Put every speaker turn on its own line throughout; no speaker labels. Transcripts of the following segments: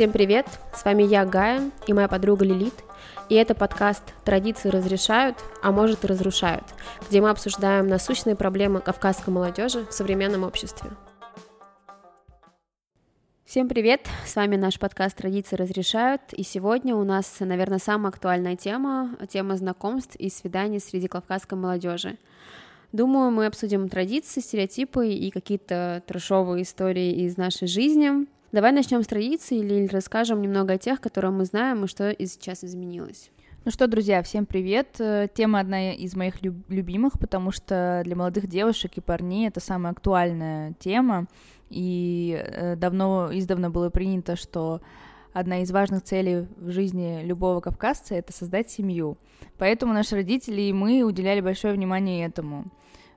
Всем привет! С вами я, Гая, и моя подруга Лилит. И это подкаст «Традиции разрешают, а может и разрушают», где мы обсуждаем насущные проблемы кавказской молодежи в современном обществе. Всем привет! С вами наш подкаст «Традиции разрешают», и сегодня у нас, наверное, самая актуальная тема — тема знакомств и свиданий среди кавказской молодежи. Думаю, мы обсудим традиции, стереотипы и какие-то трешовые истории из нашей жизни — Давай начнем с традиции или расскажем немного о тех, которые мы знаем и что и сейчас изменилось.
Ну что, друзья, всем привет. Э, тема одна из моих люб- любимых, потому что для молодых девушек и парней это самая актуальная тема. И э, давно, издавна было принято, что одна из важных целей в жизни любого кавказца — это создать семью. Поэтому наши родители и мы уделяли большое внимание этому.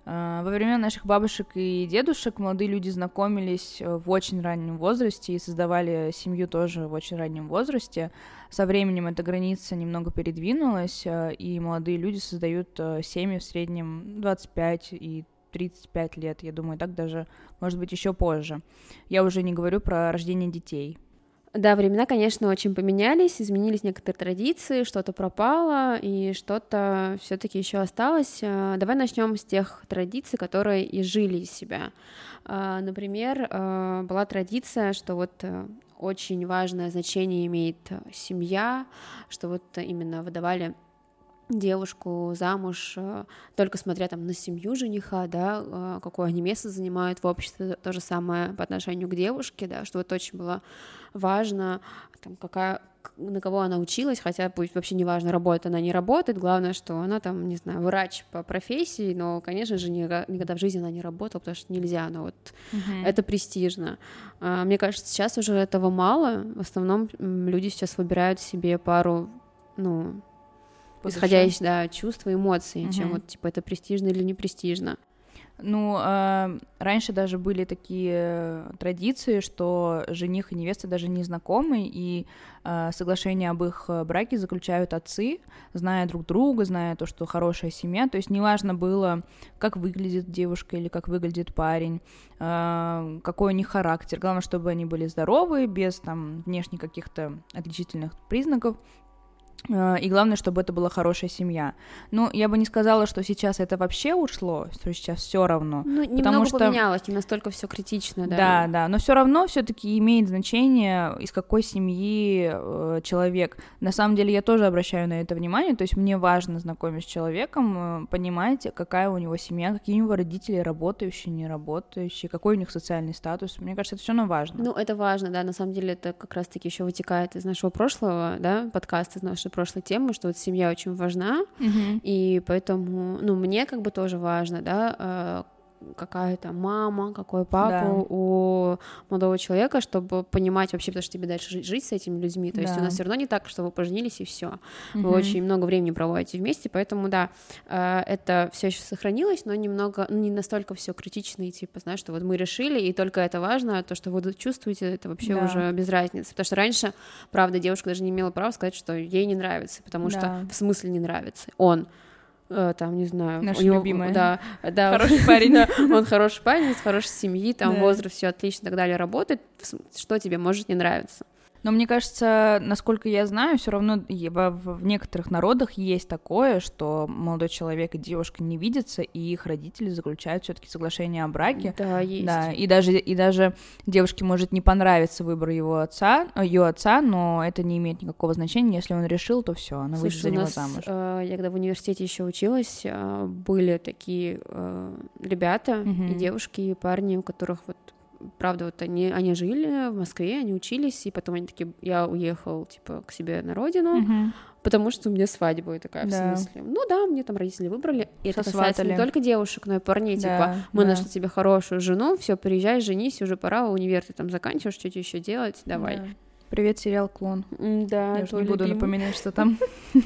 А, во время наших бабушек и дедушек молодые люди знакомились э, в очень раннем возрасте и создавали семью тоже в очень раннем возрасте. Со временем эта граница немного передвинулась, э, и молодые люди создают э, семьи в среднем 25 и 35 лет, я думаю, так даже, может быть, еще позже. Я уже не говорю про рождение детей.
Да, времена, конечно, очень поменялись, изменились некоторые традиции, что-то пропало и что-то все-таки еще осталось. А, давай начнем с тех традиций, которые и жили из себя. А, например, а, была традиция, что вот э, очень важное значение имеет семья, что вот именно выдавали девушку замуж, э, только смотря там на семью жениха, да, э, какое они место занимают в обществе, то же самое по отношению к девушке, да, что вот очень было важно, там, какая, на кого она училась, хотя пусть вообще не важно, работает она, не работает, главное, что она там, не знаю, врач по профессии, но, конечно же, никогда в жизни она не работала, потому что нельзя, но вот uh-huh. это престижно. А, мне кажется, сейчас уже этого мало, в основном люди сейчас выбирают себе пару, ну, исходя из да, чувств и эмоций, угу. чем вот типа это престижно или не престижно.
Ну, э, раньше даже были такие традиции, что жених и невеста даже не знакомы, и э, соглашение об их браке заключают отцы, зная друг друга, зная то, что хорошая семья. То есть неважно было, как выглядит девушка или как выглядит парень, э, какой у них характер. Главное, чтобы они были здоровы, без там внешних каких-то отличительных признаков. Э, и главное, чтобы это была хорошая семья. Ну, я бы не сказала, что сейчас это вообще ушло, что сейчас все равно.
Ну, немного что... поменялось, не настолько все критично, да.
Да, да, но все равно все-таки имеет значение, из какой семьи э, человек. На самом деле я тоже обращаю на это внимание, то есть мне важно знакомиться с человеком, э, понимать, какая у него семья, какие у него родители, работающие, не работающие, какой у них социальный статус. Мне кажется, это все равно важно.
Ну, это важно, да, на самом деле это как раз-таки еще вытекает из нашего прошлого, да, подкаста, из нашей прошлой темы, что вот семья очень важна, mm-hmm. и поэтому, ну, мне как бы тоже важно, да, э, какая то мама, какой папа да. у молодого человека, чтобы понимать вообще, потому что тебе дальше жить, жить с этими людьми. То да. есть у нас все равно не так, что вы поженились и все. Угу. Вы очень много времени проводите вместе, поэтому да, э, это все еще сохранилось, но немного, ну, не настолько все критично и типа, знаешь, что вот мы решили, и только это важно, а то, что вы чувствуете, это вообще да. уже без разницы. Потому что раньше, правда, девушка даже не имела права сказать, что ей не нравится, потому да. что в смысле не нравится. Он там, не знаю,
Наша у него, любимая.
да, да,
хороший парень,
да, он хороший парень, из хорошей семьи, там да. возраст, все отлично, и так далее, работает, что тебе может не нравиться.
Но мне кажется, насколько я знаю, все равно в некоторых народах есть такое, что молодой человек и девушка не видятся, и их родители заключают все-таки соглашение о браке.
Да, есть.
Да, и даже, и даже девушке может не понравиться выбор его отца, ее отца, но это не имеет никакого значения. Если он решил, то все, она выйдет за него нас, замуж.
Э, я когда в университете еще училась, э, были такие э, ребята, угу. и девушки, и парни, у которых вот правда, вот они, они жили в Москве, они учились, и потом они такие, я уехал, типа, к себе на родину, угу. потому что у меня свадьба, и такая, да. в смысле? Ну да, мне там родители выбрали, и это касается не только девушек, но и парней, да, типа, мы да. нашли тебе хорошую жену, все, приезжай, женись, уже пора, универ ты там заканчиваешь, что тебе еще делать, давай. Да.
Привет, сериал «Клон».
Да,
Я не буду напоминать, что там.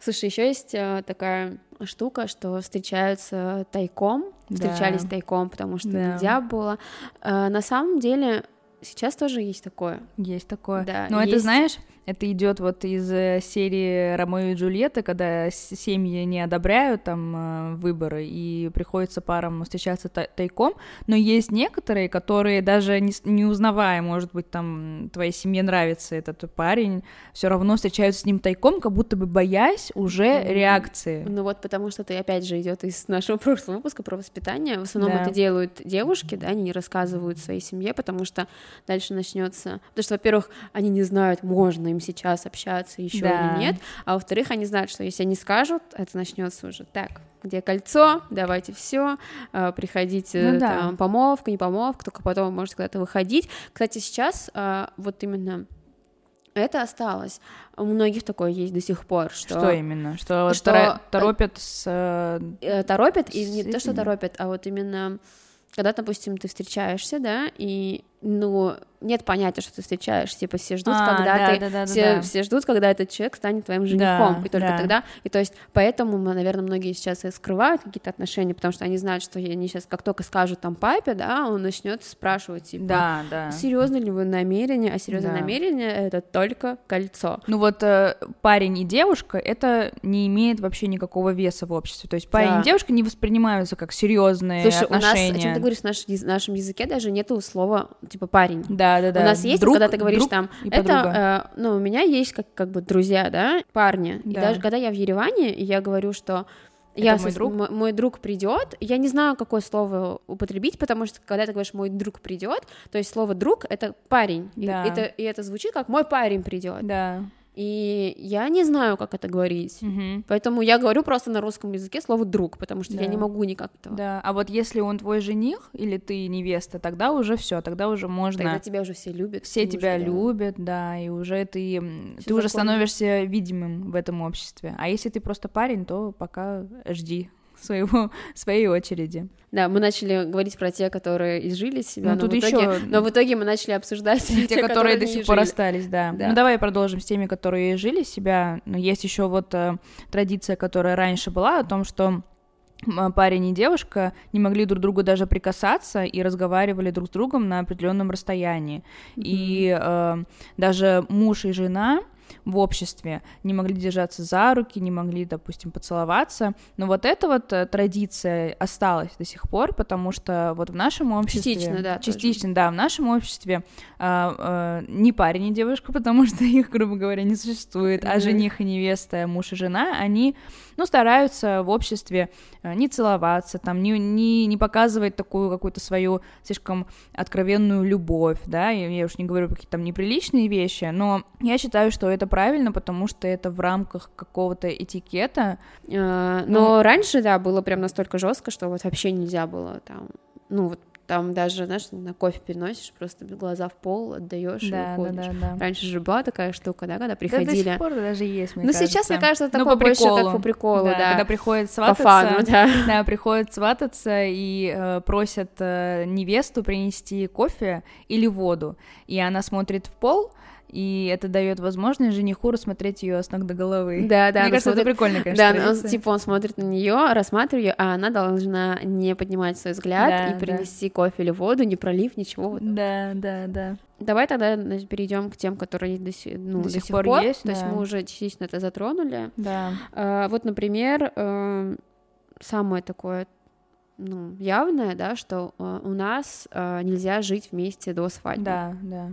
Слушай, еще есть э, такая штука, что встречаются тайком, встречались да. тайком, потому что да. нельзя было. Э, на самом деле сейчас тоже есть такое.
Есть такое. Да, Но есть... это, знаешь, Это идет вот из э, серии Ромео и Джульетта, когда семьи не одобряют там э, выборы и приходится парам встречаться тайком, но есть некоторые, которые даже не, не узнавая, может быть, там твоей семье нравится этот парень, все равно встречаются с ним тайком, как будто бы боясь уже mm-hmm. реакции.
Ну вот потому что ты опять же идет из нашего прошлого выпуска про воспитание. В основном да. это делают девушки, да, они не рассказывают своей семье, потому что дальше начнется, потому что, во-первых, они не знают, можно им сейчас общаться еще да. или нет, а во-вторых, они знают, что если они скажут, это начнется уже так, где кольцо, давайте все, э, приходите, ну, да. там, помолвка, не помолвка, только потом можете куда-то выходить. Кстати, сейчас э, вот именно это осталось. У многих такое есть до сих пор, что...
Что именно? Что, что торопят с...
Э, торопят, и не то, что торопят, а вот именно когда, допустим, ты встречаешься, да, и, ну, нет понятия, что ты встречаешь, типа все ждут, а, когда да, ты, да, да, все, да. все ждут, когда этот человек станет твоим женихом, да, и только да. тогда, и то есть поэтому, наверное, многие сейчас и скрывают какие-то отношения, потому что они знают, что они сейчас, как только скажут там папе, да, он начнет спрашивать, типа, да, да. серьезно ли вы намерение, а серьезное да. намерение это только кольцо.
Ну вот э, парень и девушка, это не имеет вообще никакого веса в обществе, то есть парень да. и девушка не воспринимаются как серьезные Слушай, отношения. у нас, о чем
ты говоришь, в наш, в нашем языке даже нету слова, типа, парень.
Да, да, да.
У нас есть, друг, когда ты говоришь там, это, э, ну, у меня есть как, как бы друзья, да, парни. Да. И даже когда я в Ереване, я говорю, что это я мой, друг? Мой, мой друг придет. Я не знаю, какое слово употребить, потому что когда ты говоришь мой друг придет, то есть слово друг это парень. Да. И, это, и это звучит как мой парень придет.
Да.
И я не знаю, как это говорить. Угу. Поэтому я говорю просто на русском языке слово друг, потому что да. я не могу никак этого.
Да. А вот если он твой жених или ты невеста, тогда уже все, тогда уже можно.
Тогда тебя уже все любят.
Все тебя да. любят, да, и уже ты, все ты уже становишься видимым в этом обществе. А если ты просто парень, то пока жди своего, своей очереди.
Да, мы начали говорить про те, которые изжили себя, ну, но, тут в итоге, еще... но в итоге мы начали обсуждать
те, те которые, которые до сих пор остались, да. да. Ну давай продолжим с теми, которые жили себя. Но есть еще вот э, традиция, которая раньше была о том, что парень и девушка не могли друг другу даже прикасаться и разговаривали друг с другом на определенном расстоянии. Mm-hmm. И э, даже муж и жена в обществе, не могли держаться за руки, не могли, допустим, поцеловаться. Но вот эта вот э, традиция осталась до сих пор, потому что вот в нашем обществе...
Частично, да.
Частично, тоже. да, в нашем обществе а, а, не парень и девушка, потому что их, грубо говоря, не существует, mm-hmm. а жених и невеста, муж и жена, они, ну, стараются в обществе э, не целоваться, там, не, не, не показывать такую какую-то свою слишком откровенную любовь, да, я, я уж не говорю какие-то там неприличные вещи, но я считаю, что это правильно, потому что это в рамках какого-то этикета.
А, но ну, раньше, да, было прям настолько жестко, что вот вообще нельзя было там, ну вот там даже, знаешь, на кофе переносишь, просто глаза в пол отдаешь да, и уходишь. Да, да, да. Раньше же была такая штука, да, когда приходили. Да, до
сих пор даже есть, мне
Ну, сейчас, мне кажется, это ну, такое больше как по приколу, да. да.
Когда приходят свататься. По фану, да. Да, приходят свататься и э, просят э, невесту принести кофе или воду, и она смотрит в пол, и это дает возможность жениху рассмотреть ее с ног до головы.
Да, да.
Мне кажется, смотрит... это прикольно, конечно.
Да, он, типа он смотрит на нее, рассматривает ее, а она должна не поднимать свой взгляд да, и принести да. кофе или воду, не пролив ничего.
Да, да, да.
Давай тогда значит, перейдем к тем, которые до, си... ну, до, до сих, пор, пор есть. То да. есть мы уже частично это затронули.
Да.
А, вот, например, э, самое такое ну, явное, да, что э, у нас э, нельзя жить вместе до свадьбы.
Да, да.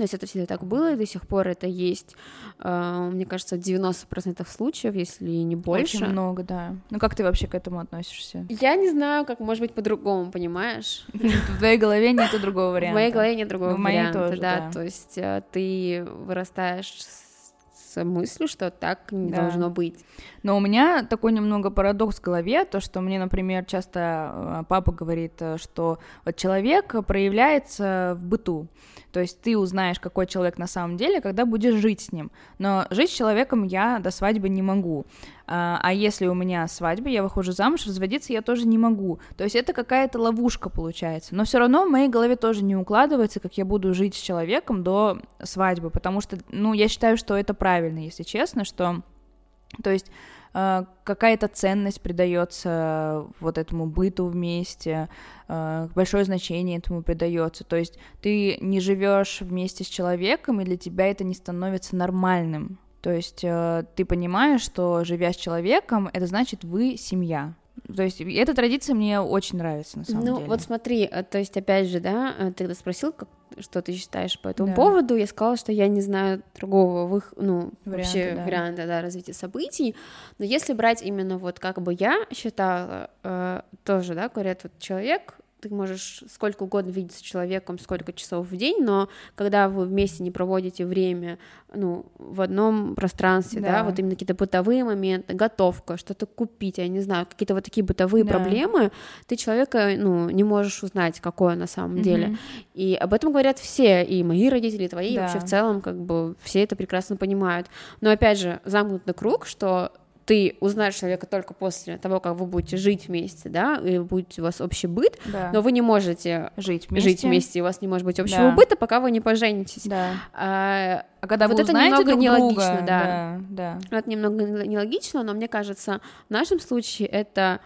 То есть это всегда так было, и до сих пор это есть, э, мне кажется, в 90% случаев, если не больше.
Очень много, да. Ну как ты вообще к этому относишься?
Я не знаю, как может быть по-другому, понимаешь?
В твоей голове нет другого варианта.
В моей голове нет другого варианта, да. То есть э, ты вырастаешь с мыслью, что так не да. должно быть.
Но у меня такой немного парадокс в голове, то, что мне, например, часто э, папа говорит, э, что вот человек проявляется в быту, то есть ты узнаешь, какой человек на самом деле, когда будешь жить с ним, но жить с человеком я до свадьбы не могу, а, а если у меня свадьба, я выхожу замуж, разводиться я тоже не могу, то есть это какая-то ловушка получается, но все равно в моей голове тоже не укладывается, как я буду жить с человеком до свадьбы, потому что, ну, я считаю, что это правильно, если честно, что то есть какая-то ценность придается вот этому быту вместе, э, большое значение этому придается. То есть ты не живешь вместе с человеком, и для тебя это не становится нормальным. То есть э, ты понимаешь, что живя с человеком, это значит вы семья. То есть эта традиция мне очень нравится, на самом
ну,
деле.
Ну, вот смотри, э, то есть, опять же, да, э, ты когда спросил, как, что ты считаешь по этому да. поводу, я сказала, что я не знаю другого вых... ну, варианта, вообще да. варианта да, развития событий, но если брать именно вот как бы я считала, э, тоже, да, говорят, вот человек ты можешь сколько угодно видеться с человеком, сколько часов в день, но когда вы вместе не проводите время, ну, в одном пространстве, да, да вот именно какие-то бытовые моменты, готовка, что-то купить, я не знаю, какие-то вот такие бытовые да. проблемы, ты человека, ну, не можешь узнать, какое на самом угу. деле. И об этом говорят все, и мои родители, и твои, да. вообще в целом, как бы, все это прекрасно понимают. Но, опять же, замкнутый круг, что ты узнаешь человека только после того, как вы будете жить вместе, да, и будет у вас общий быт, да. но вы не можете
жить вместе.
жить вместе, у вас не может быть общего да. быта, пока вы не поженитесь.
Да.
А,
а когда
вот
вы
это немного друг нелогично,
друга,
да.
да,
да. Это немного нелогично, но мне кажется, в нашем случае это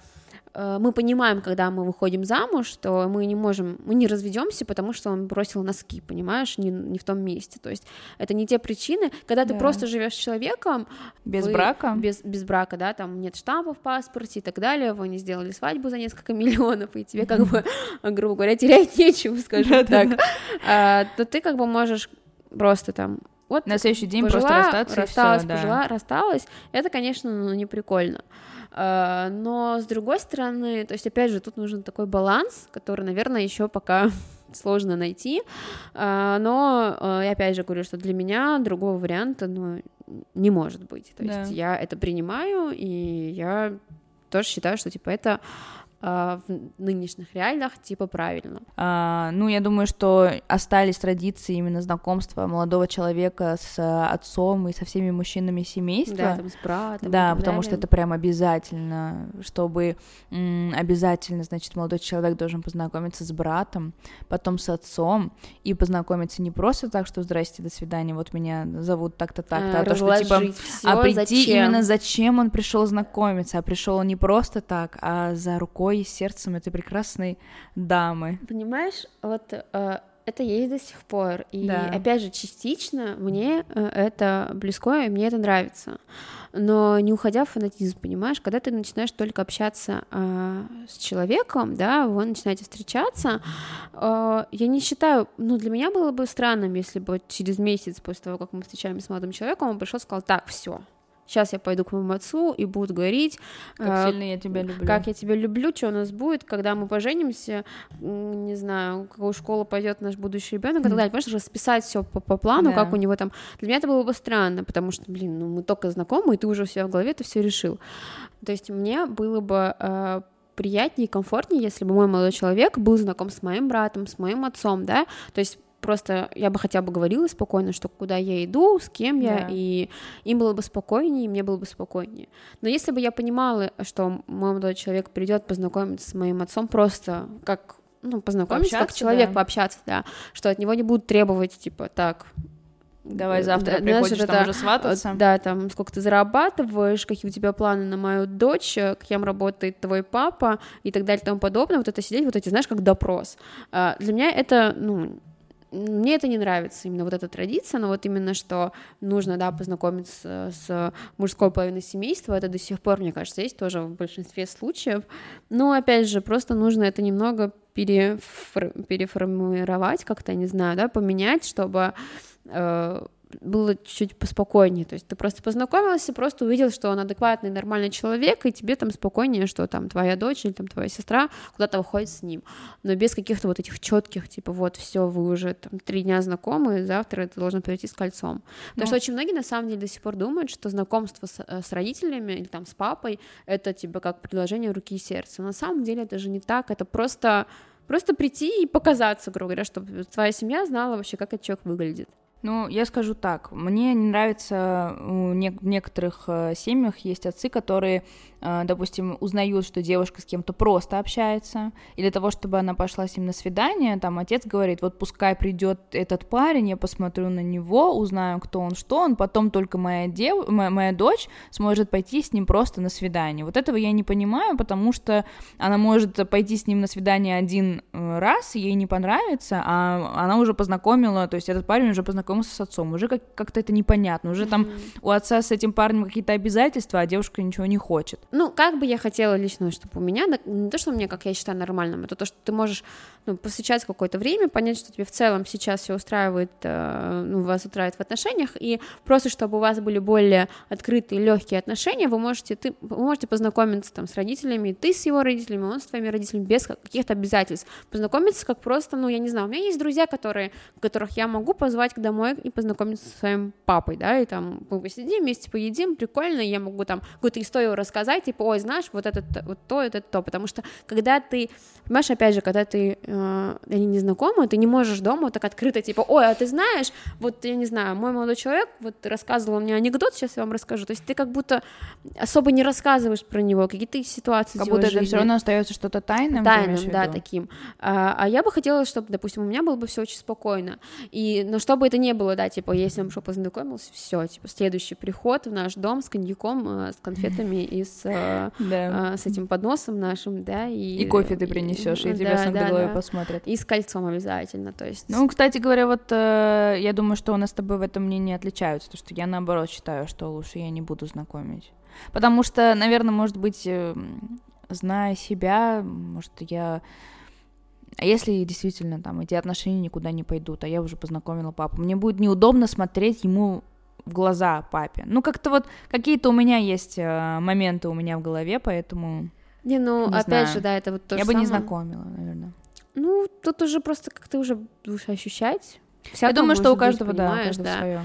мы понимаем, когда мы выходим замуж, что мы не можем, мы не разведемся, потому что он бросил носки, понимаешь, не, не в том месте. То есть это не те причины, когда ты просто живешь с человеком
без
вы,
брака,
без без брака, да, там нет штампа в паспорте и так далее, вы не сделали свадьбу за несколько миллионов, и тебе как бы, грубо говоря, терять нечего, скажем так, а, то ты как бы можешь просто там вот
на следующий день пожила, просто расстаться
рассталась,
и
пожила,
да.
рассталась. Это, конечно, ну, не прикольно. А, но с другой стороны, то есть, опять же, тут нужен такой баланс, который, наверное, еще пока сложно найти. А, но а, я опять же говорю, что для меня другого варианта ну, не может быть. То есть да. я это принимаю, и я тоже считаю, что типа это в нынешних реалиях типа правильно?
А, ну, я думаю, что остались традиции именно знакомства молодого человека с отцом и со всеми мужчинами семейства.
Да, там с братом.
Да, потому что это прям обязательно, чтобы обязательно, значит, молодой человек должен познакомиться с братом, потом с отцом и познакомиться не просто так, что здрасте, до свидания, вот меня зовут так-то так-то, а, а то, что типа,
всё,
а прийти
зачем?
именно зачем он пришел знакомиться, а пришел он не просто так, а за рукой душой и сердцем этой прекрасной дамы.
Понимаешь, вот э, это есть до сих пор. И да. опять же, частично мне э, это близко, и мне это нравится. Но не уходя в фанатизм, понимаешь, когда ты начинаешь только общаться э, с человеком, да, вы начинаете встречаться, э, я не считаю, ну, для меня было бы странным, если бы через месяц после того, как мы встречаемся с молодым человеком, он пришел и сказал, так, все, Сейчас я пойду к моему отцу и буду говорить,
как э, сильно я тебя люблю.
Как я тебя люблю, что у нас будет, когда мы поженимся, не знаю, какую школу пойдет наш будущий ребенок, mm. и так далее. Понимаешь, расписать все по, по плану, да. как у него там. Для меня это было бы странно, потому что, блин, ну мы только знакомы, и ты уже у себя в голове это все решил. То есть мне было бы э, приятнее и комфортнее, если бы мой молодой человек был знаком с моим братом, с моим отцом, да, то есть просто я бы хотя бы говорила спокойно, что куда я иду, с кем я, да. и им было бы спокойнее, и мне было бы спокойнее. Но если бы я понимала, что мой молодой человек придет познакомиться с моим отцом просто как ну, познакомиться, как человек, да. пообщаться, да, что от него не будут требовать, типа, так,
Давай э, завтра да, приходишь знаешь, там это, уже свататься.
Да, там сколько ты зарабатываешь, какие у тебя планы на мою дочь, э, кем работает твой папа и так далее и тому подобное. Вот это сидеть, вот эти, знаешь, как допрос. А, для меня это, ну, мне это не нравится, именно вот эта традиция, но вот именно, что нужно, да, познакомиться с мужской половиной семейства, это до сих пор, мне кажется, есть тоже в большинстве случаев, но, опять же, просто нужно это немного перефор... переформировать как-то, не знаю, да, поменять, чтобы э, было чуть-чуть поспокойнее, то есть ты просто познакомился, просто увидел, что он адекватный, нормальный человек, и тебе там спокойнее, что там твоя дочь или там твоя сестра куда-то выходит с ним, но без каких-то вот этих четких, типа вот все, вы уже там три дня знакомы, завтра ты должен прийти с кольцом, потому ну. что очень многие на самом деле до сих пор думают, что знакомство с, э, с родителями или там с папой это типа как предложение руки и сердца, на самом деле это же не так, это просто просто прийти и показаться, грубо говоря, чтобы твоя семья знала вообще, как этот человек выглядит.
Ну, я скажу так, мне не нравится, в некоторых э, семьях есть отцы, которые, э, допустим, узнают, что девушка с кем-то просто общается, и для того, чтобы она пошла с ним на свидание, там отец говорит, вот пускай придет этот парень, я посмотрю на него, узнаю, кто он, что он, потом только моя, дев... моя, моя дочь сможет пойти с ним просто на свидание. Вот этого я не понимаю, потому что она может пойти с ним на свидание один э, раз, ей не понравится, а она уже познакомила, то есть этот парень уже познакомился с отцом, уже как- как-то это непонятно, уже там у отца с этим парнем какие-то обязательства, а девушка ничего не хочет.
Ну, как бы я хотела лично, чтобы у меня, не то, что у меня, как я считаю, нормальным, это то, что ты можешь ну, посвящать какое-то время, понять, что тебе в целом сейчас все устраивает, э, ну, вас устраивает в отношениях, и просто чтобы у вас были более открытые, легкие отношения, вы можете, ты, вы можете познакомиться там с родителями, ты с его родителями, он с твоими родителями, без каких-то обязательств. Познакомиться как просто, ну, я не знаю, у меня есть друзья, которые, которых я могу позвать к домой и познакомиться со своим папой, да, и там мы посидим вместе, поедим, прикольно, я могу там какую-то историю рассказать, типа, ой, знаешь, вот это, вот то, это то, потому что когда ты, понимаешь, опять же, когда ты, э, они не знакомы, ты не можешь дома так открыто, типа, ой, а ты знаешь, вот, я не знаю, мой молодой человек вот рассказывал мне анекдот, сейчас я вам расскажу, то есть ты как будто особо не рассказываешь про него, какие-то ситуации
Как будто это все равно остается что-то тайным.
Тайным, да, таким. А, а я бы хотела, чтобы, допустим, у меня было бы все очень спокойно. И, но чтобы это не было, да, типа, если он что познакомился, все, типа, следующий приход в наш дом с коньяком, э, с конфетами и с, э,
Да.
э, с этим подносом нашим, да, и...
И кофе ты принесешь, и тебя
да,
с до
да,
посмотрят.
И с кольцом обязательно, то есть...
Ну, кстати говоря, вот я думаю, что у нас с тобой в этом мнении отличаются, потому что я наоборот считаю, что лучше я не буду знакомить. Потому что, наверное, может быть, э, зная себя, может, я... А если действительно там эти отношения никуда не пойдут, а я уже познакомила папу, мне будет неудобно смотреть ему в глаза папе. Ну, как-то вот какие-то у меня есть э, моменты у меня в голове, поэтому
Не, ну,
не
опять
знаю.
же, да, это вот то
я
же
бы не
самое.
знакомила, наверное.
Ну, тут уже просто как ты уже будешь ощущать.
Я думаю, что у
может быть,
каждого, да, у каждого
да.
свое.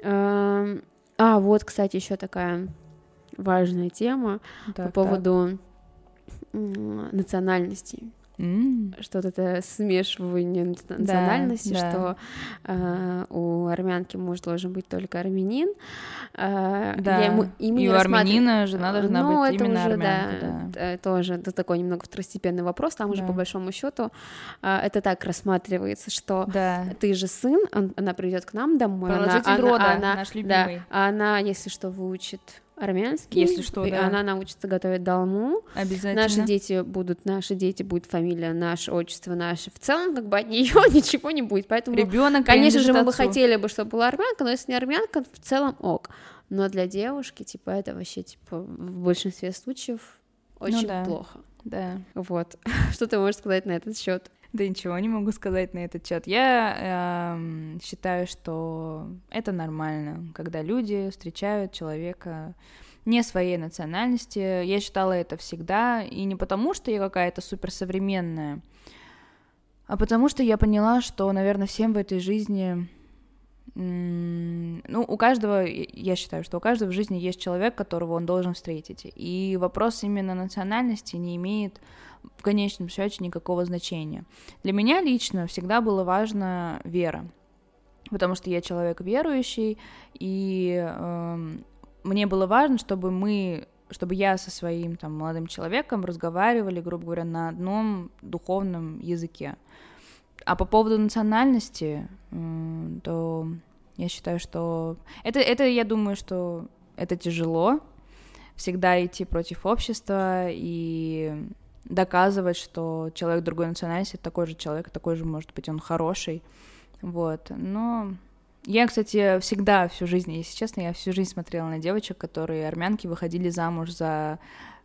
Эм, А, вот, кстати, еще такая важная тема по поводу м, национальностей. Что вот это смешивание наци- национальности,
да.
что э, у армянки муж должен быть только армянин. Э,
Да,
я ему- и
у армянина жена должна
ну,
быть
это
именно
уже,
армянка,
да,
да.
э, тоже это такой немного второстепенный вопрос, там уже
Да.
по большому счету э, это так рассматривается, что
Да.
ты же сын, он- она придет к нам домой, она,
рода,
она-
наш
да,
любимый.
а она, если что, выучит армянский,
Если что,
и
да.
она научится готовить долму,
Обязательно.
наши дети будут, наши дети будет фамилия, наше отчество наше, в целом как бы от нее ничего не будет, поэтому,
Ребенок,
конечно же, мы бы хотели бы, чтобы была армянка, но если не армянка, в целом ок, но для девушки, типа, это вообще, типа, в большинстве случаев очень
Ну да.
плохо.
Да.
Вот. Что ты можешь сказать на этот счет?
Да ничего не могу сказать на этот счет. Я эм, считаю, что это нормально, когда люди встречают человека не своей национальности. Я считала это всегда, и не потому, что я какая-то суперсовременная, а потому что я поняла, что, наверное, всем в этой жизни... Ну, у каждого, я считаю, что у каждого в жизни есть человек, которого он должен встретить. И вопрос именно национальности не имеет в конечном счете никакого значения. Для меня лично всегда было важно вера, потому что я человек верующий, и эм, мне было важно, чтобы мы, чтобы я со своим там молодым человеком разговаривали, грубо говоря, на одном духовном языке. А по поводу национальности, то я считаю, что это, это, я думаю, что это тяжело, всегда идти против общества и доказывать, что человек другой национальности такой же человек, такой же, может быть, он хороший, вот, но я, кстати, всегда всю жизнь, если честно, я всю жизнь смотрела на девочек, которые армянки выходили замуж за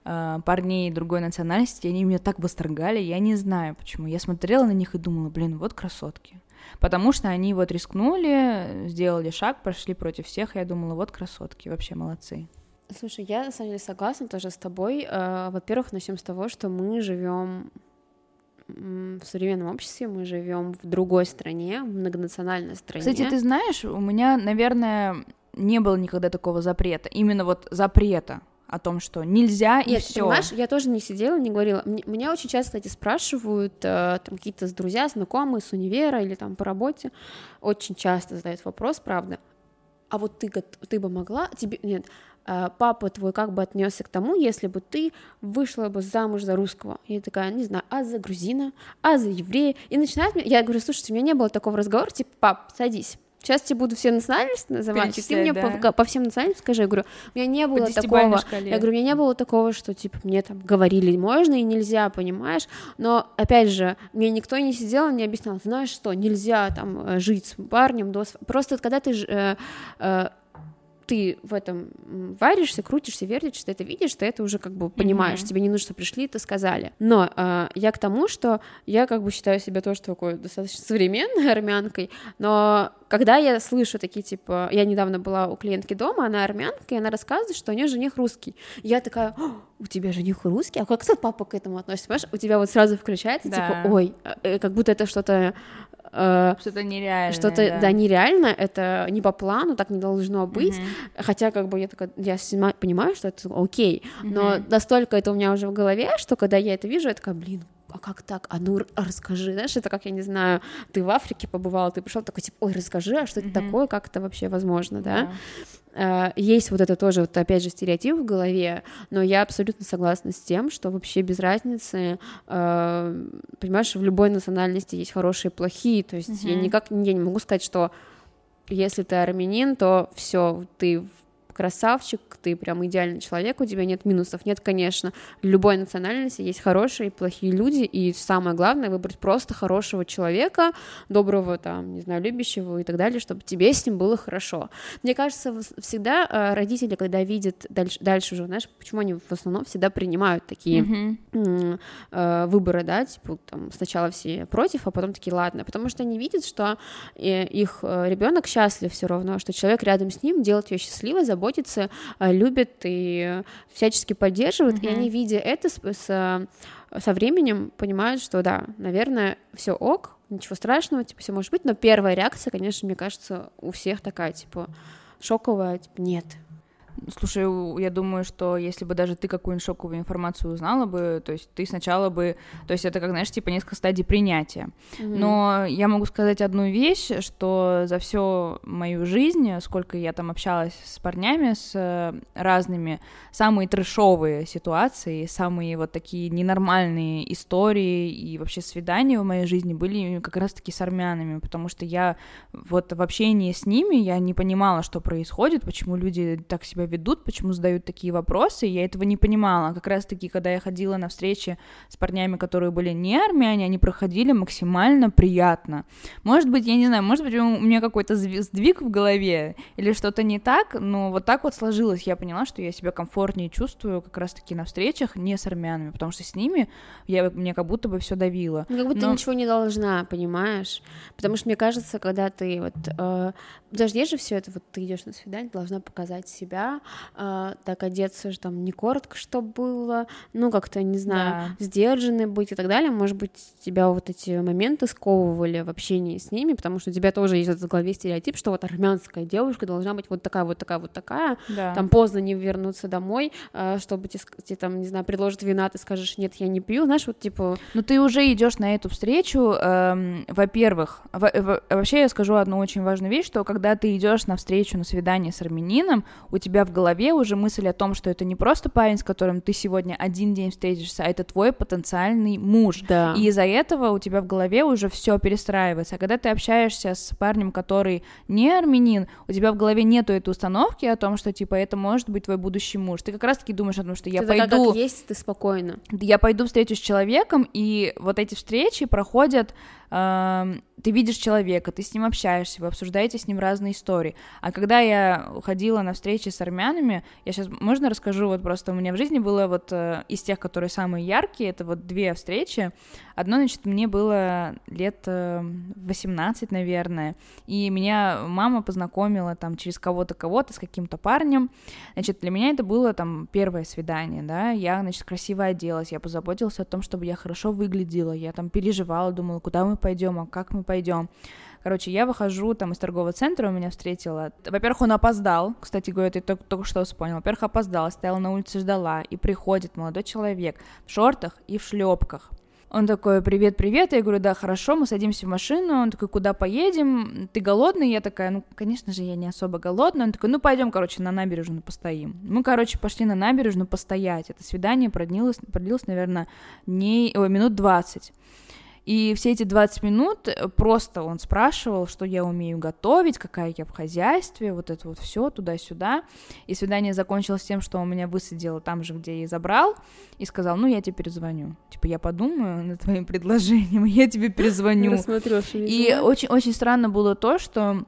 э, парней другой национальности, и они меня так восторгали, я не знаю почему. Я смотрела на них и думала, блин, вот красотки. Потому что они вот рискнули, сделали шаг, пошли против всех, и я думала, вот красотки, вообще молодцы.
Слушай, я на самом деле согласна тоже с тобой. Э, Во-первых, начнем с того, что мы живем в современном обществе, мы живем в другой стране, в многонациональной стране.
Кстати, ты знаешь, у меня, наверное, не было никогда такого запрета, именно вот запрета о том, что нельзя и
Нет,
все.
понимаешь, я тоже не сидела, не говорила. Мне, меня очень часто, кстати, спрашивают э, там какие-то друзья, знакомые с универа или там по работе, очень часто задают вопрос, правда. А вот ты, ты бы могла, тебе нет, папа твой как бы отнесся к тому, если бы ты вышла бы замуж за русского. Я такая, не знаю, а за грузина, а за еврея. И начинает мне, я говорю, слушайте, у меня не было такого разговора, типа, пап, садись. Сейчас тебе буду все национальности называть, и ты мне да. по, по всем национальностям скажи. Я говорю, у меня не было такого. Шкале. Я говорю, у меня не было такого, что типа мне там говорили можно и нельзя, понимаешь? Но опять же, мне никто не сидел, не объяснял, знаешь что, нельзя там э, жить с парнем до просто когда ты э, э, ты в этом варишься, крутишься, вертишься, ты это видишь, ты это уже как бы понимаешь, mm-hmm. тебе не нужно, что пришли, это сказали. Но э, я к тому, что я как бы считаю себя тоже такой достаточно современной армянкой, но когда я слышу такие, типа, я недавно была у клиентки дома, она армянка, и она рассказывает, что у нее жених русский. Я такая, у тебя жених русский? А как твой папа к этому относится? Понимаешь, у тебя вот сразу включается, типа, да. типа, ой, э, как будто это что-то
что-то нереальное.
Что-то, да. да, нереально, это не по плану, так не должно быть. Uh-huh. Хотя, как бы, я такая, я понимаю, что это окей, uh-huh. но настолько это у меня уже в голове, что когда я это вижу, я такая, блин, а как так? А ну расскажи, знаешь, это как, я не знаю, ты в Африке побывал, ты пришел такой, типа, ой, расскажи, а что это такое, как это вообще возможно, да? Yeah. Э, есть вот это тоже, вот опять же, стереотип в голове, но я абсолютно согласна с тем, что вообще без разницы, э, понимаешь, в любой национальности есть хорошие и плохие, то есть uh-huh. я никак я не могу сказать, что если ты армянин, то все, ты красавчик, ты прям идеальный человек, у тебя нет минусов. Нет, конечно, в любой национальности есть хорошие и плохие люди, и самое главное выбрать просто хорошего человека, доброго, там, не знаю, любящего и так далее, чтобы тебе с ним было хорошо. Мне кажется, всегда э, родители, когда видят дальше, дальше уже, знаешь, почему они в основном всегда принимают такие mm-hmm. э, выборы, да, типа там сначала все против, а потом такие ладно, потому что они видят, что э, их ребенок счастлив все равно, что человек рядом с ним делает ее счастливой, заботится заботится, э, любит и всячески поддерживает, mm-hmm. и они, видя это с, с, со временем, понимают, что да, наверное, все ок, ничего страшного, типа, все может быть, но первая реакция, конечно, мне кажется, у всех такая, типа, шоковая, типа, нет,
Слушай, я думаю, что если бы даже ты какую-нибудь шоковую информацию узнала бы, то есть ты сначала бы, то есть это как, знаешь, типа несколько стадий принятия. Mm-hmm. Но я могу сказать одну вещь, что за всю мою жизнь, сколько я там общалась с парнями, с э, разными, самые трешовые ситуации, самые вот такие ненормальные истории и вообще свидания в моей жизни были как раз-таки с армянами, потому что я вот в общении с ними я не понимала, что происходит, почему люди так себя ведут, почему задают такие вопросы, я этого не понимала. Как раз-таки, когда я ходила на встречи с парнями, которые были не армяне, они проходили максимально приятно. Может быть, я не знаю, может быть, у меня какой-то сдвиг в голове или что-то не так, но вот так вот сложилось. Я поняла, что я себя комфортнее чувствую как раз-таки на встречах не с армянами, потому что с ними я, мне как будто бы все давило.
Ну, как будто но... ничего не должна, понимаешь? Потому что мне кажется, когда ты вот... Э, даже есть же все это, вот ты идешь на свидание, должна показать себя, э, так одеться же там не коротко, что было, ну как-то, не знаю, да. сдержанный быть и так далее. Может быть, тебя вот эти моменты сковывали в общении с ними, потому что у тебя тоже есть в голове стереотип, что вот армянская девушка должна быть вот такая, вот такая, вот такая, да. там поздно не вернуться домой, э, чтобы тебе, тебе там, не знаю, предложат вина, ты скажешь, нет, я не пью, знаешь, вот типа...
Ну ты уже идешь на эту встречу, эм, во-первых, вообще я скажу одну очень важную вещь, что когда ты идешь на встречу, на свидание с армянином, у тебя в голове уже мысль о том, что это не просто парень, с которым ты сегодня один день встретишься, а это твой потенциальный муж. Да. И из-за этого у тебя в голове уже все перестраивается. А когда ты общаешься с парнем, который не армянин, у тебя в голове нету этой установки о том, что типа это может быть твой будущий муж. Ты как раз-таки думаешь о том, что я
ты
пойду...
Как есть, ты спокойно.
Я пойду встречусь с человеком, и вот эти встречи проходят ты видишь человека, ты с ним общаешься, вы обсуждаете с ним разные истории. А когда я ходила на встречи с армянами, я сейчас, можно расскажу, вот просто у меня в жизни было вот э, из тех, которые самые яркие, это вот две встречи. Одно, значит, мне было лет 18, э, наверное, и меня мама познакомила там через кого-то, кого-то с каким-то парнем. Значит, для меня это было там первое свидание, да, я, значит, красиво оделась, я позаботилась о том, чтобы я хорошо выглядела, я там переживала, думала, куда мы пойдем, а как мы пойдем. Короче, я выхожу там из торгового центра, у меня встретила... Во-первых, он опоздал, кстати говоря, ты только, только что вспомнил. Во-первых, опоздал, стояла на улице, ждала, и приходит молодой человек в шортах и в шлепках. Он такой, привет, привет. Я говорю, да, хорошо, мы садимся в машину. Он такой, куда поедем? Ты голодный? Я такая, ну, конечно же, я не особо голодная. Он такой, ну, пойдем, короче, на набережную постоим. Мы, короче, пошли на набережную постоять. Это свидание продлилось, продлилось наверное, не... Ой, минут 20. И все эти 20 минут э, просто он спрашивал, что я умею готовить, какая я в хозяйстве, вот это вот все туда-сюда. И свидание закончилось тем, что он меня высадил там же, где я и забрал, и сказал, ну, я тебе перезвоню. Типа, я подумаю над твоим предложением, я тебе перезвоню. И очень-очень странно было то, что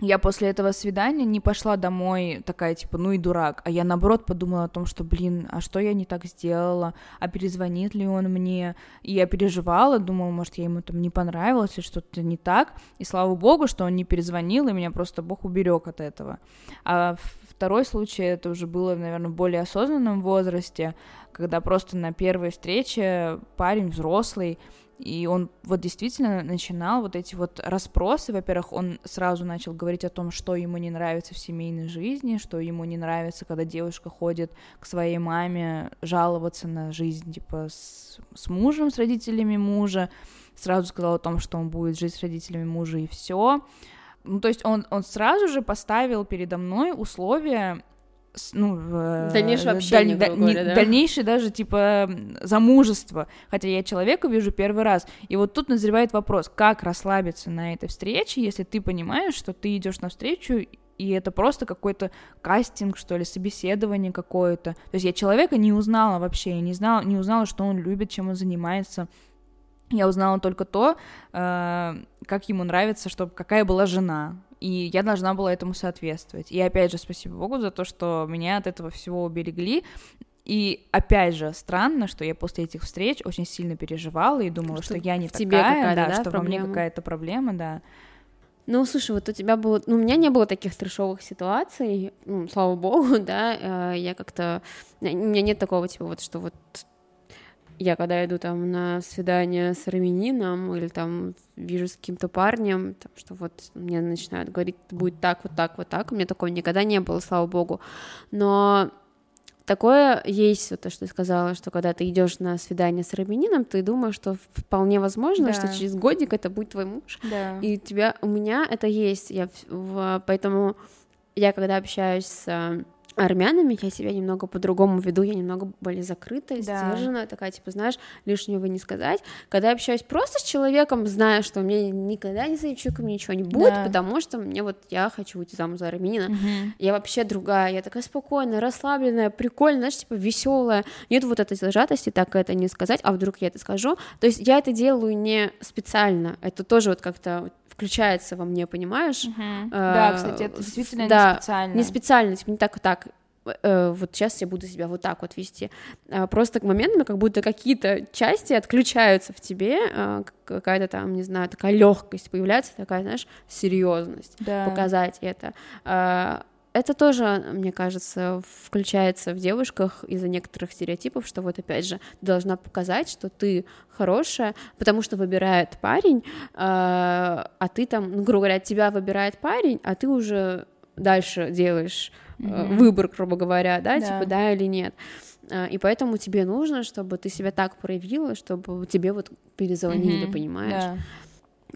я после этого свидания не пошла домой такая, типа, ну и дурак, а я, наоборот, подумала о том, что, блин, а что я не так сделала, а перезвонит ли он мне, и я переживала, думала, может, я ему там не понравилась, или что-то не так, и слава богу, что он не перезвонил, и меня просто Бог уберег от этого. А второй случай, это уже было, наверное, в более осознанном возрасте, когда просто на первой встрече парень взрослый, и он вот действительно начинал вот эти вот расспросы. Во-первых, он сразу начал говорить о том, что ему не нравится в семейной жизни, что ему не нравится, когда девушка ходит к своей маме жаловаться на жизнь, типа, с, с мужем, с родителями мужа. Сразу сказал о том, что он будет жить с родителями мужа, и все. Ну, то есть он, он сразу же поставил передо мной условия ну,
э, дальнейшее общение, даль, говоря,
да? дальнейшее даже, типа, замужество, хотя я человека вижу первый раз, и вот тут назревает вопрос, как расслабиться на этой встрече, если ты понимаешь, что ты идешь на встречу и это просто какой-то кастинг, что ли, собеседование какое-то. То есть я человека не узнала вообще, я не знала, не узнала, что он любит, чем он занимается. Я узнала только то, э, как ему нравится, чтобы какая была жена, и я должна была этому соответствовать. И опять же, спасибо Богу за то, что меня от этого всего уберегли. И опять же, странно, что я после этих встреч очень сильно переживала и думала, что, что я не
тебе
такая, да,
да,
что
проблема.
во мне какая-то проблема, да.
Ну, слушай, вот у тебя было... Ну, у меня не было таких трешовых ситуаций, ну, слава богу, да, э, я как-то... У меня нет такого, типа, вот, что вот я когда иду там на свидание с армянином или там вижу с каким-то парнем, там, что вот мне начинают говорить, будет так, вот так, вот так, у меня такого никогда не было, слава богу, но такое есть, вот то, что ты сказала, что когда ты идешь на свидание с армянином, ты думаешь, что вполне возможно, да. что через годик это будет твой муж,
да.
и у тебя, у меня это есть, я, поэтому я когда общаюсь с армянами я себя немного по-другому веду, я немного более закрытая, да. сдержанная, такая, типа, знаешь, лишнего не сказать. Когда я общаюсь просто с человеком, зная, что у меня никогда не с этим человеком ничего не будет, да. потому что мне вот, я хочу выйти замуж за армянина, угу. я вообще другая, я такая спокойная, расслабленная, прикольная, знаешь, типа, веселая, нет вот этой зажатости, так это не сказать, а вдруг я это скажу, то есть я это делаю не специально, это тоже вот как-то включается во мне, понимаешь?
Uh-huh. да, кстати, это действительно
да,
не специально.
Не специально, типа не так и так. Э, вот сейчас я буду себя вот так вот вести. А просто к моментами как будто какие-то части отключаются в тебе, а, какая-то там, не знаю, такая легкость появляется, такая, знаешь, серьезность
да.
показать это. Это тоже, мне кажется, включается в девушках из-за некоторых стереотипов, что вот опять же ты должна показать, что ты хорошая, потому что выбирает парень, а, а ты там, ну, грубо говоря, тебя выбирает парень, а ты уже дальше делаешь mm-hmm. выбор, грубо говоря, да, да, типа да или нет. А, и поэтому тебе нужно, чтобы ты себя так проявила, чтобы тебе вот перезвонили, mm-hmm. понимаешь?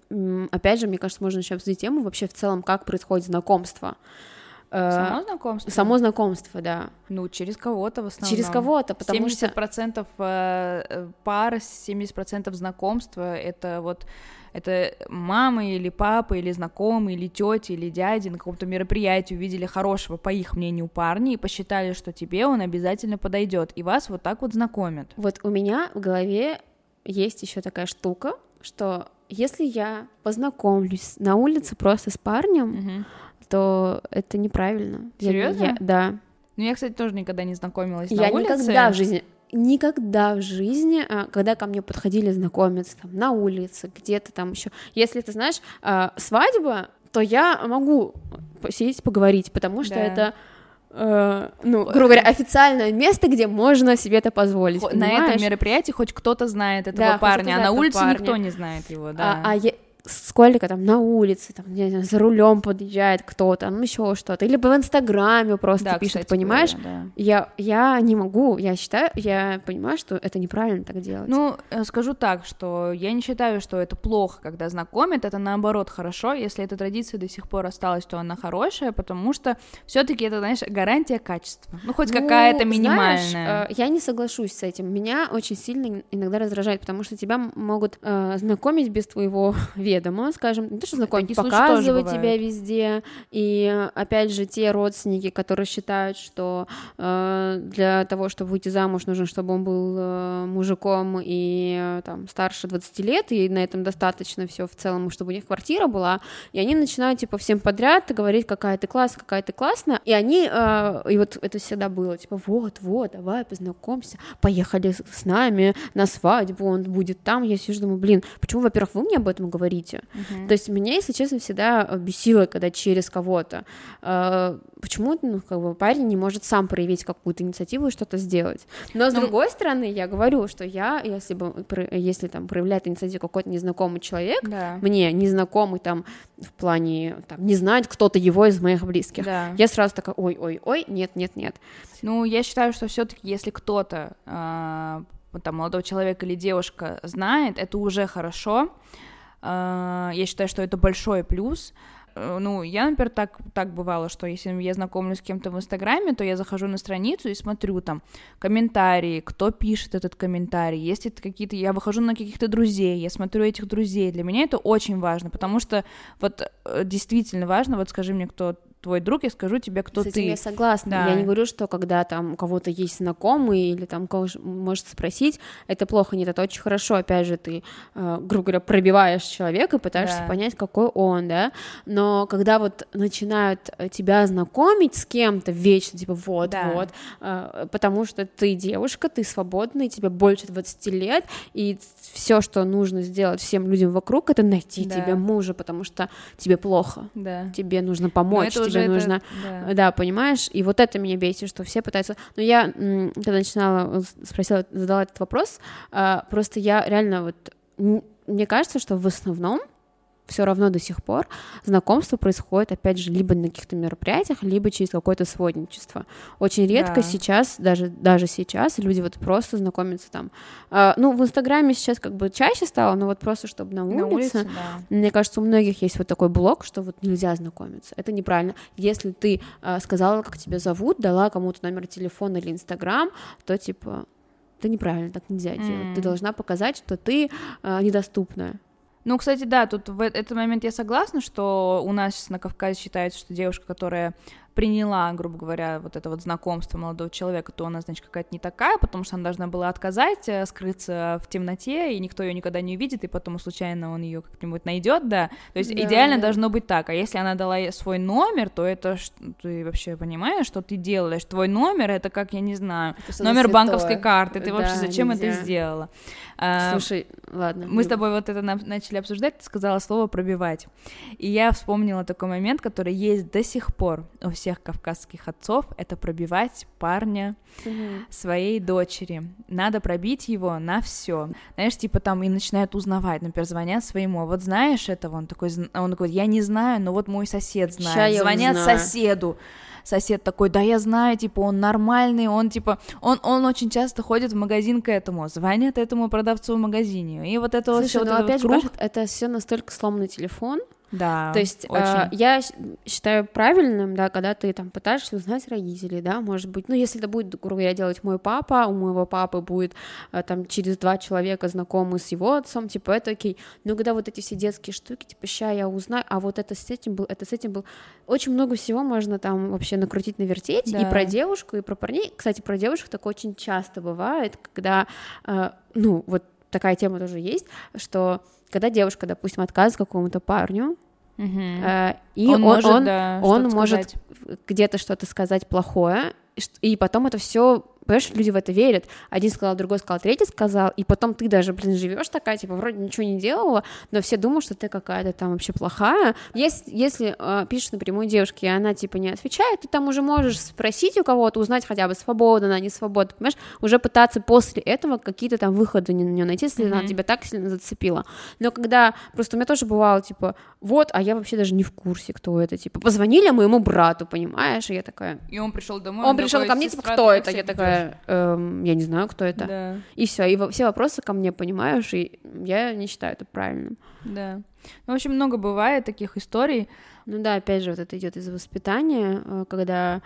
Да. Опять же, мне кажется, можно еще обсудить тему вообще в целом, как происходит знакомство.
Э, само знакомство?
Само знакомство, да.
Ну, через кого-то в основном.
Через кого-то, потому 70%
что... 70% э, э, пар, 70% знакомства — это вот это мама или папа, или знакомые, или тети, или дяди на каком-то мероприятии увидели хорошего, по их мнению, парня и посчитали, что тебе он обязательно подойдет, и вас вот так вот знакомят.
Вот у меня в голове есть еще такая штука, что если я познакомлюсь на улице просто с парнем, угу то это неправильно.
Серьезно?
Я, да.
Ну, я, кстати, тоже никогда не знакомилась
я
на улице.
Я никогда в жизни, никогда в жизни, а, когда ко мне подходили знакомиться там на улице, где-то там еще, если ты знаешь, а, свадьба, то я могу сидеть поговорить, потому что да. это Uh, ну, грубо говоря, официальное место, где можно себе это позволить.
На этом мероприятии хоть кто-то знает этого да, парня, а на улице парня. никто не знает его, да.
А, а я, сколько там на улице, там, не знаю, за рулем подъезжает кто-то, ну еще что-то, или в Инстаграме просто да, пишет, кстати, понимаешь? Говоря, да. Я, я не могу, я считаю, я понимаю, что это неправильно так делать.
Ну, э, скажу так, что я не считаю, что это плохо, когда знакомят, это наоборот хорошо, если эта традиция до сих пор осталась, то она хорошая, потому что все-таки это, знаешь, гарантия качества, ну хоть ну, какая-то минимальная.
Знаешь, э, я не соглашусь с этим, меня очень сильно иногда раздражает, потому что тебя могут э, знакомить без твоего ведома, скажем, не то, что знакомить, показывать тебя везде. И опять же, те родственники, которые считают, что э, для того, чтобы выйти замуж, нужно, чтобы он был э, мужиком и э, там старше 20 лет, и на этом достаточно все в целом, чтобы у них квартира была. И они начинают типа всем подряд говорить, какая ты классная, какая ты классная. И они, э, и вот это всегда было, типа, вот, вот, давай познакомься, поехали с нами на свадьбу, он будет там. Я сижу, думаю, блин, почему, во-первых, вы мне об этом говорите? Uh-huh. То есть меня, если честно, всегда бесило, когда через кого-то. Э, почему ну, как бы парень не может сам проявить какую-то инициативу и что-то сделать? Но с Но... Ну, другой стороны, я говорю, что я, если бы, если там проявляет инициативу какой-то незнакомый человек, да. мне незнакомый там в плане там не знать кто-то его из моих близких, да. я сразу такая, ой, ой, ой, нет, нет, нет.
Ну, я считаю, что все-таки, если кто-то э, там молодой человек или девушка знает, это уже хорошо. А, я считаю, что это большой плюс. Э, ну, я, например, так, так бывало, что если я знакомлюсь с кем-то в Инстаграме, то я захожу на страницу и смотрю там комментарии, кто пишет этот комментарий, есть это какие-то... Я выхожу на каких-то друзей, я смотрю этих друзей. Для меня это очень важно, потому что вот э, действительно важно, вот скажи мне, кто твой друг, я скажу тебе, кто
С
ты.
я согласна. Да. Я не говорю, что когда там у кого-то есть знакомый или там кого может спросить, это плохо. Нет, это очень хорошо. Опять же, ты, э, грубо говоря, пробиваешь человека и пытаешься да. понять, какой он, да. Но когда вот начинают тебя знакомить с кем-то вечно, типа вот, да. вот, э, потому что ты девушка, ты свободная, тебе больше 20 лет, и все, что нужно сделать всем людям вокруг, это найти да. тебе мужа, потому что тебе плохо. Да. Тебе нужно помочь тебе нужно, это, да. да, понимаешь, и вот это меня бесит, что все пытаются, но я, когда начинала, спросила, задала этот вопрос, а, просто я реально вот, мне кажется, что в основном все равно до сих пор знакомство происходит, опять же, либо на каких-то мероприятиях, либо через какое-то сводничество. Очень редко да. сейчас, даже, даже сейчас, люди вот просто знакомятся там. А, ну, в Инстаграме сейчас как бы чаще стало, но вот просто чтобы на улице. На улице да. Мне кажется, у многих есть вот такой блок, что вот нельзя знакомиться. Это неправильно. Если ты а, сказала, как тебя зовут, дала кому-то номер телефона или Инстаграм, то типа это неправильно, так нельзя mm. делать. Ты должна показать, что ты а, недоступная.
Ну, кстати, да, тут в этот момент я согласна, что у нас на Кавказе считается, что девушка, которая приняла, грубо говоря, вот это вот знакомство молодого человека, то она, значит, какая-то не такая, потому что она должна была отказать, э, скрыться в темноте, и никто ее никогда не увидит, и потом случайно он ее как-нибудь найдет, да. То есть да, идеально да. должно быть так. А если она дала свой номер, то это ты вообще понимаешь, что ты делаешь? Твой номер это как, я не знаю, номер банковской карты. Ты да, вообще зачем нельзя. это сделала?
А, Слушай, ладно.
Мы с тобой вот это начали обсуждать, ты сказала слово пробивать. И я вспомнила такой момент, который есть до сих пор у всех кавказских отцов, это пробивать парня своей дочери. Надо пробить его на все. Знаешь, типа там и начинают узнавать, например, звонят своему, «А вот знаешь этого, он такой, он такой, я не знаю, но вот мой сосед знает. Ща звонят соседу. Сосед такой, да я знаю, типа, он нормальный, он, типа, он, он очень часто ходит в магазин к этому, звонит этому продавцу в магазине, и вот это
Слушай,
вот
ну, вот опять круг... же, это все настолько сломанный телефон,
да.
То есть очень. Э, я считаю правильным, да, когда ты там пытаешься узнать родителей, да, может быть, ну, если это будет, грубо говоря, делать мой папа, у моего папы будет э, там через два человека знакомы с его отцом, типа, это окей. Но когда вот эти все детские штуки, типа, ща я узнаю, а вот это с этим был, это с этим был, очень много всего можно там вообще накрутить, навертеть, да. и про девушку, и про парней. Кстати, про девушек так очень часто бывает, когда, э, ну, вот такая тема тоже есть, что когда девушка, допустим, отказывает какому-то парню, угу. э, и он, он может, он, да, он может где-то что-то сказать плохое, и потом это все понимаешь, люди в это верят. Один сказал, другой сказал, третий сказал, и потом ты даже, блин, живешь такая, типа, вроде ничего не делала, но все думают, что ты какая-то там вообще плохая. Если, если э, пишешь напрямую девушке, и она, типа, не отвечает, ты там уже можешь спросить у кого-то, узнать хотя бы, свободна она, не свободна, понимаешь, уже пытаться после этого какие-то там выходы на нее найти, если mm-hmm. она тебя так сильно зацепила. Но когда, просто у меня тоже бывало, типа, вот, а я вообще даже не в курсе, кто это, типа, позвонили моему брату, понимаешь, и я такая...
И он пришел домой.
Он, он пришел ко мне, типа, кто это? Я такая, эм, я не знаю, кто это. Да. И все, и все вопросы ко мне, понимаешь, и я не считаю это правильным.
Да. Ну, в общем, много бывает таких историй.
Ну да, опять же, вот это идет из воспитания, э, когда Э,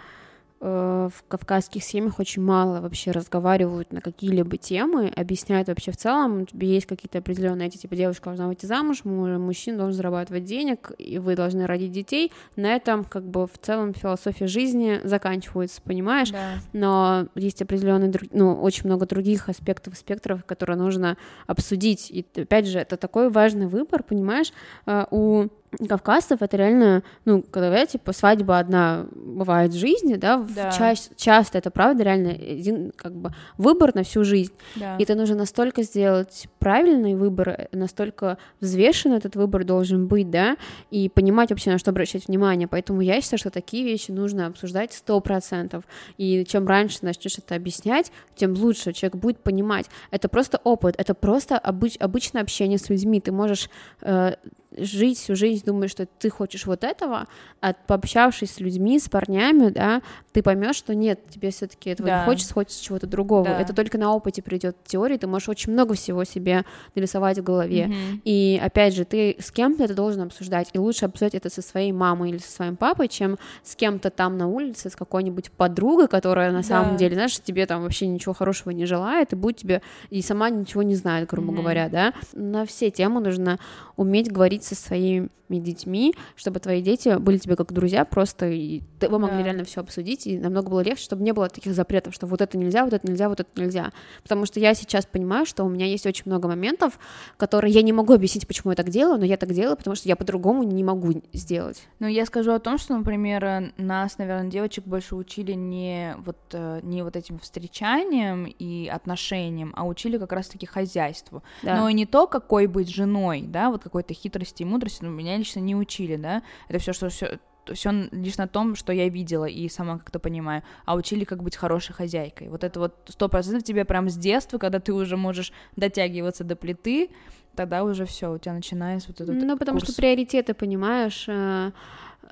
в кавказских семьях очень мало вообще разговаривают на какие-либо темы, объясняют вообще в целом, есть какие-то определенные эти, типа, девушка должна выйти замуж, мужчина должен зарабатывать денег, и вы должны родить детей, на этом как бы в целом философия жизни заканчивается, понимаешь? Да. Но есть определенные, ну, очень много других аспектов и спектров, которые нужно обсудить, и опять же, это такой важный выбор, понимаешь, э, у кавказцев это реально, ну, когда, типа, свадьба одна бывает в жизни, да, да. Ча- часто это правда реально один, как бы, выбор на всю жизнь. Да. И это нужно настолько сделать правильный выбор, настолько взвешен этот выбор должен быть, да, и понимать вообще, на что обращать внимание. Поэтому я считаю, что такие вещи нужно обсуждать сто процентов. И чем раньше начнешь это объяснять, тем лучше человек будет понимать. Это просто опыт, это просто обыч- обычное общение с людьми. Ты можешь э, жить всю жизнь, думаешь, что ты хочешь вот этого, а пообщавшись с людьми, с парнями, да, ты поймешь, что нет, тебе все-таки этого да. не хочется, хочется чего-то другого. Да. Это только на опыте придет теории, ты можешь очень много всего себе нарисовать в голове. Mm-hmm. И опять же, ты с кем-то это должен обсуждать, и лучше обсуждать это со своей мамой или со своим папой, чем с кем-то там на улице, с какой-нибудь подругой, которая на да. самом деле, знаешь, тебе там вообще ничего хорошего не желает, и будет тебе и сама ничего не знает, грубо mm-hmm. говоря, да. На все темы нужно уметь говорить со своими детьми, чтобы твои дети были тебе как друзья, просто и вы могли да. реально все обсудить, и намного было легче, чтобы не было таких запретов, что вот это нельзя, вот это нельзя, вот это нельзя. Потому что я сейчас понимаю, что у меня есть очень много моментов, которые я не могу объяснить, почему я так делаю, но я так делаю, потому что я по-другому не могу сделать.
Ну, я скажу о том, что, например, нас, наверное, девочек больше учили не вот, э, не вот этим встречанием и отношениям, а учили как раз-таки хозяйству. Да. Но и не то, какой быть женой, да, вот какой-то хитрости и мудрости, но меня лично не учили, да, это все, что все все лишь на том, что я видела и сама как-то понимаю, а учили, как быть хорошей хозяйкой. Вот это вот сто процентов тебе прям с детства, когда ты уже можешь дотягиваться до плиты, тогда уже все, у тебя начинается вот этот
Ну, потому курс. что приоритеты, понимаешь, э,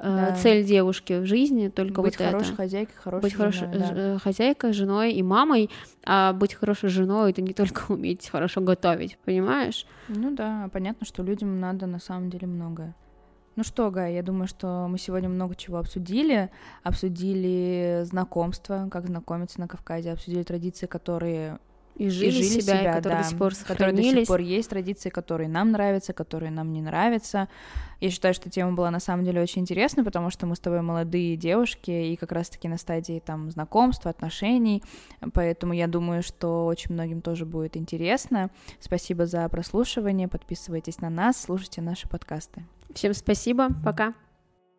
да. цель девушки в жизни только
быть
вот
хорошей
это.
хозяйкой, хорошей
быть хорошей
да.
Э, хозяйкой, женой и мамой, а быть хорошей женой это не только уметь хорошо готовить, понимаешь?
Ну да, понятно, что людям надо на самом деле многое. Ну что, Гай, я думаю, что мы сегодня много чего обсудили. Обсудили знакомство, как знакомиться на Кавказе, обсудили традиции, которые
и жили, и жили себя, себя, которые да, до сих пор сохранились. Которые до сих
пор есть традиции, которые нам нравятся, которые нам не нравятся. Я считаю, что тема была на самом деле очень интересна, потому что мы с тобой молодые девушки и как раз-таки на стадии там знакомства, отношений, поэтому я думаю, что очень многим тоже будет интересно. Спасибо за прослушивание, подписывайтесь на нас, слушайте наши подкасты.
Всем спасибо, пока.